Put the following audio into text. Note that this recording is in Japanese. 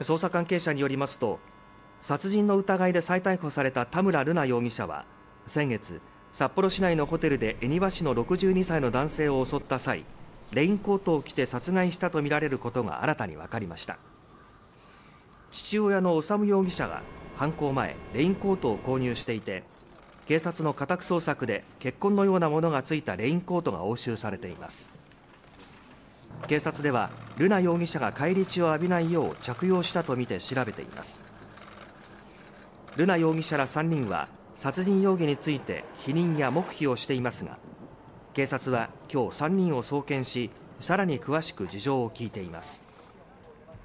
捜査関係者によりますと殺人の疑いで再逮捕された田村瑠奈容疑者は先月札幌市内のホテルで恵庭市の62歳の男性を襲った際レインコートを着て殺害したとみられることが新たに分かりました。父親の修容疑者が犯行前レインコートを購入していて警察の家宅捜索で血痕のようなものがついたレインコートが押収されています。警察では瑠奈容疑者が返り血を浴びないよう着用したとみて調べています。瑠奈容疑者ら3人は殺人容疑について否認や黙秘をしていますが警察は今日3人を送検しさらに詳しく事情を聞いています。